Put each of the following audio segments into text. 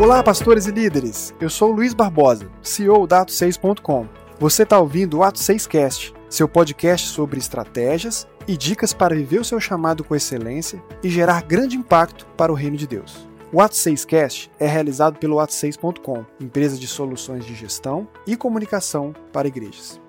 Olá, pastores e líderes. Eu sou Luiz Barbosa, CEO da Ato6.com. Você está ouvindo o Ato 6 Cast, seu podcast sobre estratégias e dicas para viver o seu chamado com excelência e gerar grande impacto para o reino de Deus. O Ato 6 Cast é realizado pelo Ato6.com, empresa de soluções de gestão e comunicação para igrejas.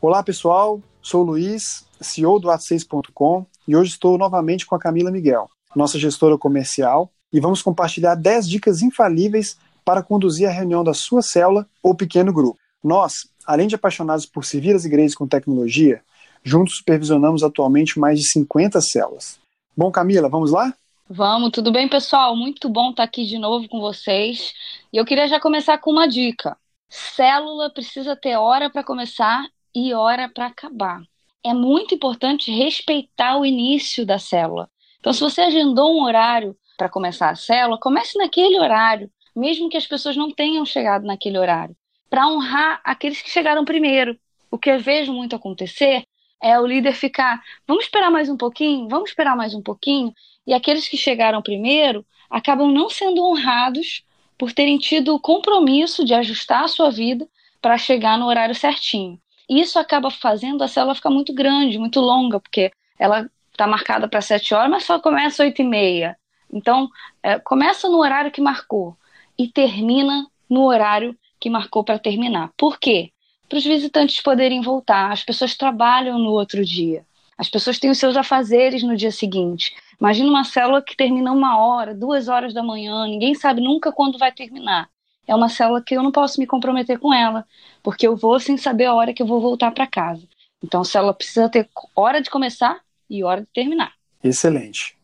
Olá, pessoal. Sou Luiz, CEO do Ato6.com e hoje estou novamente com a Camila Miguel nossa gestora comercial, e vamos compartilhar 10 dicas infalíveis para conduzir a reunião da sua célula ou pequeno grupo. Nós, além de apaixonados por servir as igrejas com tecnologia, juntos supervisionamos atualmente mais de 50 células. Bom, Camila, vamos lá? Vamos, tudo bem, pessoal? Muito bom estar aqui de novo com vocês. E eu queria já começar com uma dica. Célula precisa ter hora para começar e hora para acabar. É muito importante respeitar o início da célula. Então, se você agendou um horário para começar a célula, comece naquele horário, mesmo que as pessoas não tenham chegado naquele horário, para honrar aqueles que chegaram primeiro. O que eu vejo muito acontecer é o líder ficar, vamos esperar mais um pouquinho, vamos esperar mais um pouquinho, e aqueles que chegaram primeiro acabam não sendo honrados por terem tido o compromisso de ajustar a sua vida para chegar no horário certinho. Isso acaba fazendo a célula ficar muito grande, muito longa, porque ela está marcada para 7 horas, mas só começa às 8 e meia. Então, é, começa no horário que marcou e termina no horário que marcou para terminar. Por quê? Para os visitantes poderem voltar. As pessoas trabalham no outro dia. As pessoas têm os seus afazeres no dia seguinte. Imagina uma célula que termina uma hora, duas horas da manhã, ninguém sabe nunca quando vai terminar. É uma célula que eu não posso me comprometer com ela, porque eu vou sem saber a hora que eu vou voltar para casa. Então, a célula precisa ter hora de começar e hora de terminar. Excelente.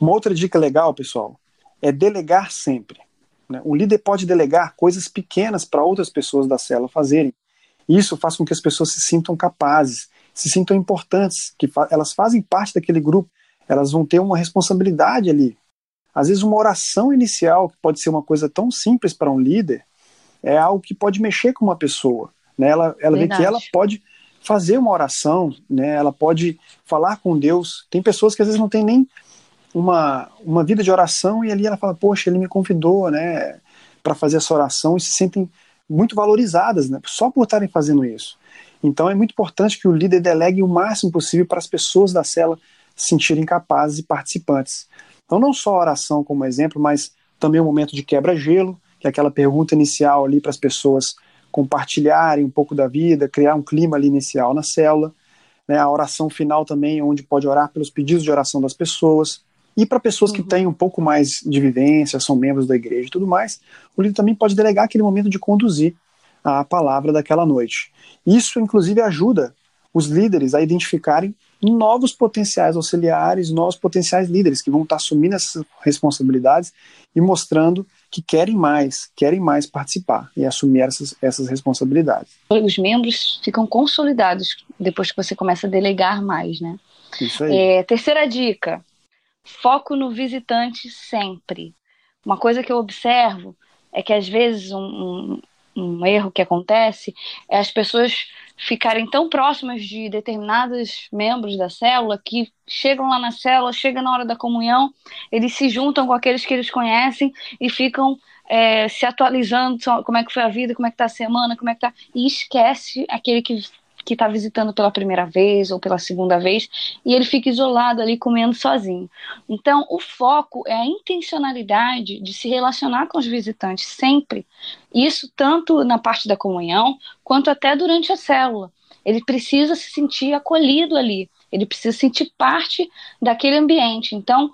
Uma outra dica legal, pessoal, é delegar sempre. Né? Um líder pode delegar coisas pequenas para outras pessoas da célula fazerem. Isso faz com que as pessoas se sintam capazes, se sintam importantes, que fa elas fazem parte daquele grupo, elas vão ter uma responsabilidade ali. Às vezes, uma oração inicial, que pode ser uma coisa tão simples para um líder, é algo que pode mexer com uma pessoa. Né? Ela, ela vê que ela pode fazer uma oração, né? Ela pode falar com Deus. Tem pessoas que às vezes não têm nem uma, uma vida de oração e ali ela fala, poxa, ele me convidou, né, para fazer essa oração e se sentem muito valorizadas, né, só por estarem fazendo isso. Então é muito importante que o líder delegue o máximo possível para as pessoas da cela se sentirem capazes e participantes. Então não só a oração como exemplo, mas também o momento de quebra-gelo, que é aquela pergunta inicial ali para as pessoas compartilharem um pouco da vida, criar um clima ali inicial na célula, né, a oração final também, onde pode orar pelos pedidos de oração das pessoas, e para pessoas uhum. que têm um pouco mais de vivência, são membros da igreja e tudo mais, o líder também pode delegar aquele momento de conduzir a palavra daquela noite. Isso, inclusive, ajuda os líderes a identificarem novos potenciais auxiliares, novos potenciais líderes que vão estar assumindo essas responsabilidades e mostrando que querem mais, querem mais participar e assumir essas, essas responsabilidades. Os membros ficam consolidados depois que você começa a delegar mais, né? Isso aí. É, terceira dica: foco no visitante sempre. Uma coisa que eu observo é que às vezes um, um, um erro que acontece é as pessoas ficarem tão próximas de determinados membros da célula que chegam lá na célula, chega na hora da comunhão, eles se juntam com aqueles que eles conhecem e ficam é, se atualizando como é que foi a vida, como é que tá a semana, como é que tá e esquece aquele que que está visitando pela primeira vez ou pela segunda vez e ele fica isolado ali comendo sozinho. Então, o foco é a intencionalidade de se relacionar com os visitantes sempre. Isso tanto na parte da comunhão quanto até durante a célula. Ele precisa se sentir acolhido ali. Ele precisa sentir parte daquele ambiente. Então,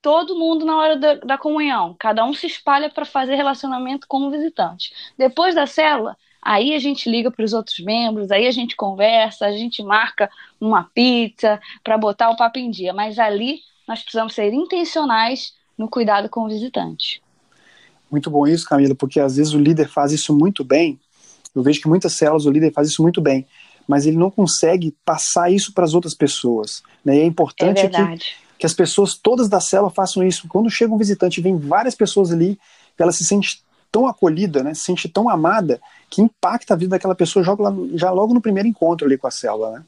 todo mundo na hora da, da comunhão, cada um se espalha para fazer relacionamento com o visitante. Depois da célula, Aí a gente liga para os outros membros, aí a gente conversa, a gente marca uma pizza para botar o papo em dia. Mas ali nós precisamos ser intencionais no cuidado com o visitante. Muito bom isso, Camila, porque às vezes o líder faz isso muito bem. Eu vejo que muitas células o líder faz isso muito bem, mas ele não consegue passar isso para as outras pessoas. Né? E é importante é que, que as pessoas todas da célula façam isso. Quando chega um visitante, vem várias pessoas ali, ela se sente tão acolhida, né, se sente tão amada, que impacta a vida daquela pessoa já, já logo no primeiro encontro ali com a célula, né?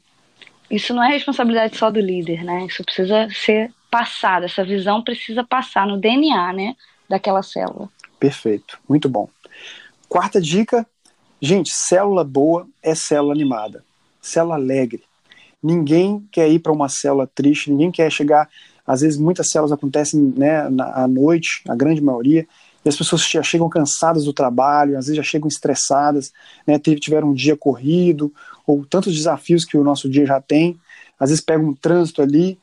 Isso não é responsabilidade só do líder, né? Isso precisa ser passar, essa visão precisa passar no DNA, né, daquela célula. Perfeito, muito bom. Quarta dica, gente, célula boa é célula animada, célula alegre. Ninguém quer ir para uma célula triste, ninguém quer chegar. Às vezes, muitas células acontecem né, na, à noite, a grande maioria, e as pessoas já chegam cansadas do trabalho, às vezes já chegam estressadas, né, tiveram um dia corrido, ou tantos desafios que o nosso dia já tem, às vezes pega um trânsito ali,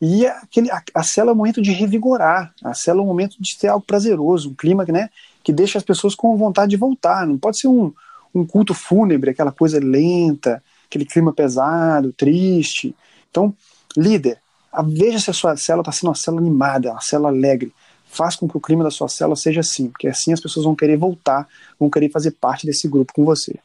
e aquele, a, a é um momento de revigorar, a célula é um momento de ter algo prazeroso, um clima né, que deixa as pessoas com vontade de voltar, não pode ser um, um culto fúnebre, aquela coisa lenta, aquele clima pesado, triste. Então, líder, veja se a sua célula está sendo uma célula animada, uma célula alegre. Faz com que o clima da sua célula seja assim, porque assim as pessoas vão querer voltar, vão querer fazer parte desse grupo com você.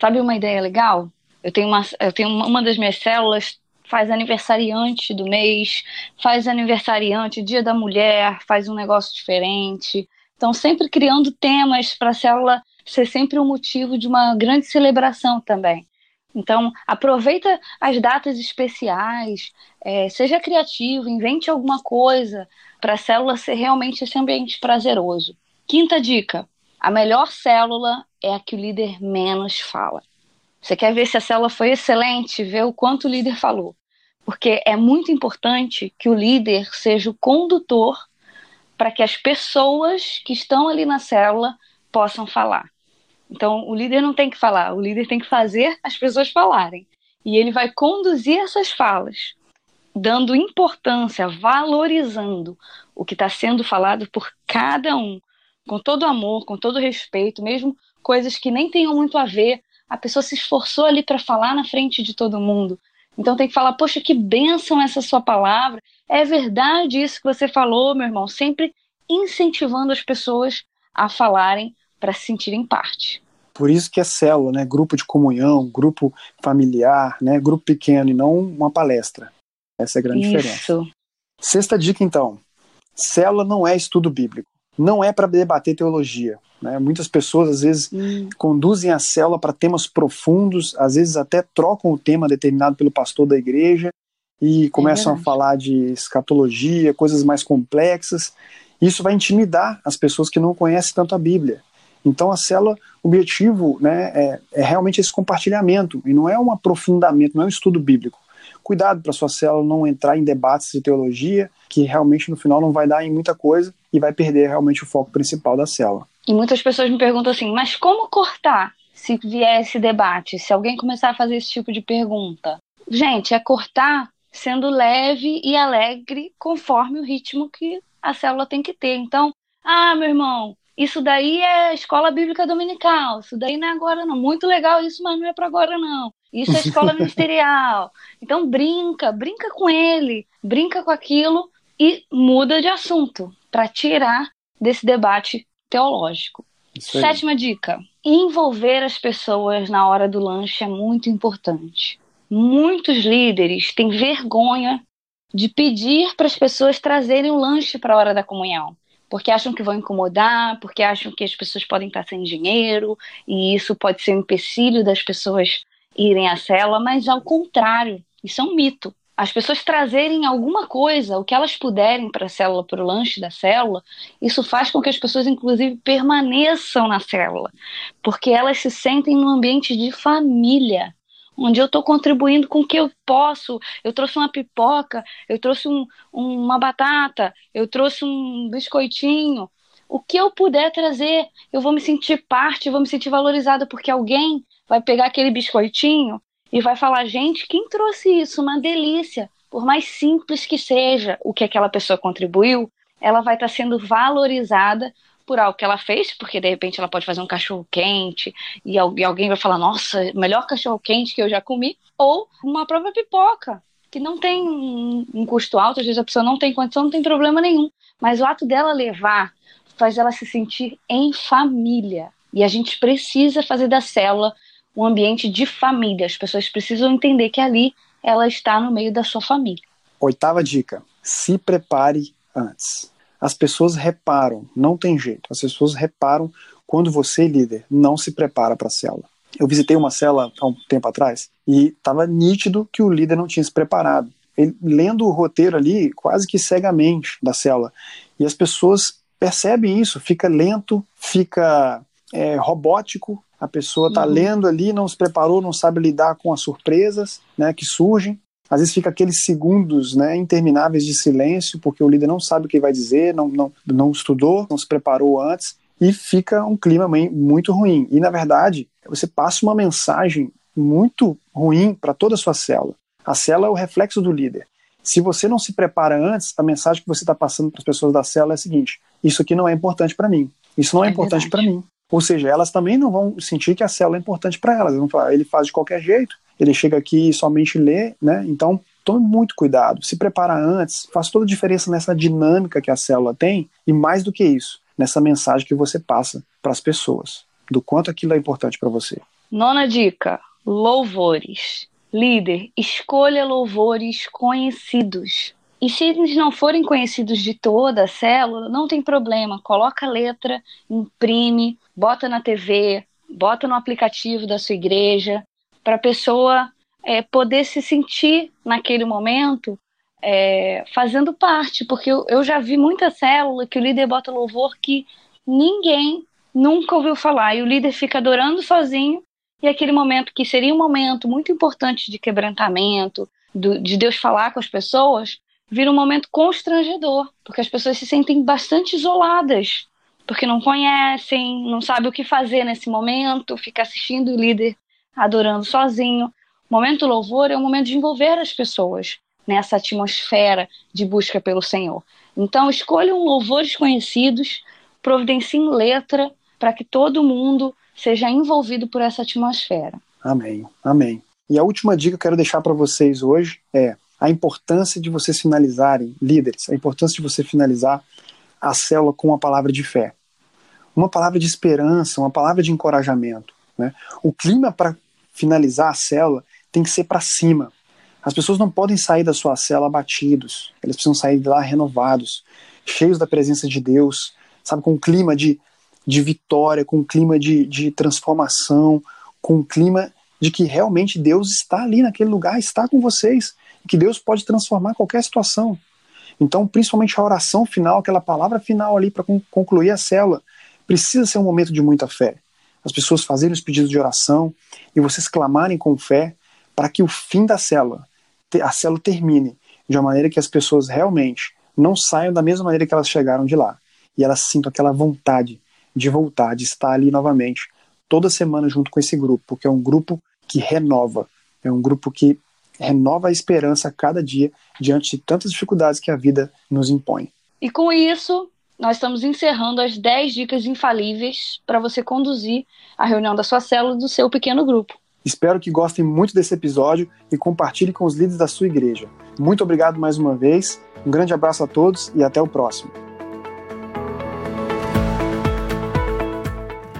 Sabe uma ideia legal? Eu tenho uma, eu tenho uma, das minhas células faz aniversariante do mês, faz aniversariante, dia da mulher, faz um negócio diferente. Então, sempre criando temas para a célula ser sempre um motivo de uma grande celebração também. Então, aproveita as datas especiais, é, seja criativo, invente alguma coisa para a célula ser realmente esse ambiente prazeroso. Quinta dica: a melhor célula é a que o líder menos fala. Você quer ver se a célula foi excelente? Vê o quanto o líder falou. Porque é muito importante que o líder seja o condutor para que as pessoas que estão ali na célula possam falar. Então, o líder não tem que falar, o líder tem que fazer as pessoas falarem. E ele vai conduzir essas falas, dando importância, valorizando o que está sendo falado por cada um, com todo amor, com todo respeito, mesmo coisas que nem tenham muito a ver. A pessoa se esforçou ali para falar na frente de todo mundo. Então tem que falar, poxa, que bênção essa sua palavra. É verdade isso que você falou, meu irmão. Sempre incentivando as pessoas a falarem para se sentirem parte. Por isso que é célula, né? Grupo de comunhão, grupo familiar, né? Grupo pequeno e não uma palestra. Essa é a grande isso. diferença. Sexta dica, então. Célula não é estudo bíblico. Não é para debater teologia. Né? Muitas pessoas, às vezes, hum. conduzem a célula para temas profundos, às vezes até trocam o tema determinado pelo pastor da igreja e começam é a falar de escatologia, coisas mais complexas. Isso vai intimidar as pessoas que não conhecem tanto a Bíblia. Então a célula, o objetivo né, é, é realmente esse compartilhamento, e não é um aprofundamento, não é um estudo bíblico. Cuidado para sua célula não entrar em debates de teologia, que realmente no final não vai dar em muita coisa e vai perder realmente o foco principal da célula. E muitas pessoas me perguntam assim, mas como cortar se vier esse debate, se alguém começar a fazer esse tipo de pergunta? Gente, é cortar sendo leve e alegre conforme o ritmo que a célula tem que ter. Então, ah, meu irmão, isso daí é escola bíblica dominical, isso daí não é agora não. Muito legal isso, mas não é para agora não. Isso é escola ministerial. Então brinca, brinca com ele, brinca com aquilo e muda de assunto para tirar desse debate teológico. Sétima dica: envolver as pessoas na hora do lanche é muito importante. Muitos líderes têm vergonha de pedir para as pessoas trazerem o lanche para a hora da comunhão porque acham que vão incomodar, porque acham que as pessoas podem estar sem dinheiro e isso pode ser um empecilho das pessoas irem à célula, mas ao contrário, isso é um mito. As pessoas trazerem alguma coisa, o que elas puderem para a célula, para o lanche da célula, isso faz com que as pessoas, inclusive, permaneçam na célula, porque elas se sentem num ambiente de família onde eu estou contribuindo com o que eu posso. Eu trouxe uma pipoca, eu trouxe um, uma batata, eu trouxe um biscoitinho. O que eu puder trazer, eu vou me sentir parte, vou me sentir valorizada, porque alguém vai pegar aquele biscoitinho e vai falar: gente, quem trouxe isso? Uma delícia. Por mais simples que seja o que aquela pessoa contribuiu, ela vai estar tá sendo valorizada por algo que ela fez, porque de repente ela pode fazer um cachorro quente e alguém vai falar, nossa, melhor cachorro quente que eu já comi, ou uma própria pipoca, que não tem um custo alto, às vezes a pessoa não tem condição, não tem problema nenhum, mas o ato dela levar faz ela se sentir em família. E a gente precisa fazer da célula um ambiente de família. As pessoas precisam entender que ali ela está no meio da sua família. Oitava dica: se prepare antes. As pessoas reparam, não tem jeito. As pessoas reparam quando você, líder, não se prepara para a célula. Eu visitei uma cela há um tempo atrás e estava nítido que o líder não tinha se preparado. ele, lendo o roteiro ali quase que cegamente da célula. E as pessoas percebem isso, fica lento, fica é, robótico, a pessoa está uhum. lendo ali, não se preparou, não sabe lidar com as surpresas né, que surgem. Às vezes fica aqueles segundos né, intermináveis de silêncio, porque o líder não sabe o que vai dizer, não, não, não estudou, não se preparou antes, e fica um clima muito ruim. E, na verdade, você passa uma mensagem muito ruim para toda a sua célula. A célula é o reflexo do líder. Se você não se prepara antes, a mensagem que você está passando para as pessoas da célula é a seguinte: isso aqui não é importante para mim. Isso não é, é importante para mim. Ou seja, elas também não vão sentir que a célula é importante para elas. Eles vão falar, ele faz de qualquer jeito, ele chega aqui e somente lê, né? Então, tome muito cuidado. Se prepara antes, faz toda a diferença nessa dinâmica que a célula tem e mais do que isso, nessa mensagem que você passa para as pessoas, do quanto aquilo é importante para você. Nona dica: louvores. Líder, escolha louvores conhecidos. E se eles não forem conhecidos de toda a célula, não tem problema. Coloca a letra, imprime, bota na TV, bota no aplicativo da sua igreja, para a pessoa é, poder se sentir naquele momento é, fazendo parte. Porque eu, eu já vi muita célula que o líder bota louvor que ninguém nunca ouviu falar. E o líder fica adorando sozinho. E aquele momento que seria um momento muito importante de quebrantamento, do, de Deus falar com as pessoas, vira um momento constrangedor, porque as pessoas se sentem bastante isoladas, porque não conhecem, não sabem o que fazer nesse momento, fica assistindo o líder adorando sozinho. O momento louvor é o momento de envolver as pessoas nessa atmosfera de busca pelo Senhor. Então, escolham louvores conhecidos, providenciem letra para que todo mundo seja envolvido por essa atmosfera. Amém. Amém. E a última dica que eu quero deixar para vocês hoje é a importância de vocês finalizarem, líderes, a importância de você finalizar a célula com uma palavra de fé, uma palavra de esperança, uma palavra de encorajamento. Né? O clima para finalizar a célula tem que ser para cima. As pessoas não podem sair da sua célula abatidos, eles precisam sair de lá renovados, cheios da presença de Deus, sabe, com um clima de, de vitória, com um clima de, de transformação, com um clima de que realmente Deus está ali naquele lugar, está com vocês que Deus pode transformar qualquer situação. Então, principalmente a oração final, aquela palavra final ali para concluir a célula, precisa ser um momento de muita fé. As pessoas fazerem os pedidos de oração e vocês clamarem com fé para que o fim da célula, a célula termine de uma maneira que as pessoas realmente não saiam da mesma maneira que elas chegaram de lá. E elas sintam aquela vontade de voltar, de estar ali novamente, toda semana junto com esse grupo, porque é um grupo que renova, é um grupo que renova a esperança a cada dia diante de tantas dificuldades que a vida nos impõe. E com isso, nós estamos encerrando as 10 dicas infalíveis para você conduzir a reunião da sua célula do seu pequeno grupo. Espero que gostem muito desse episódio e compartilhe com os líderes da sua igreja. Muito obrigado mais uma vez, um grande abraço a todos e até o próximo.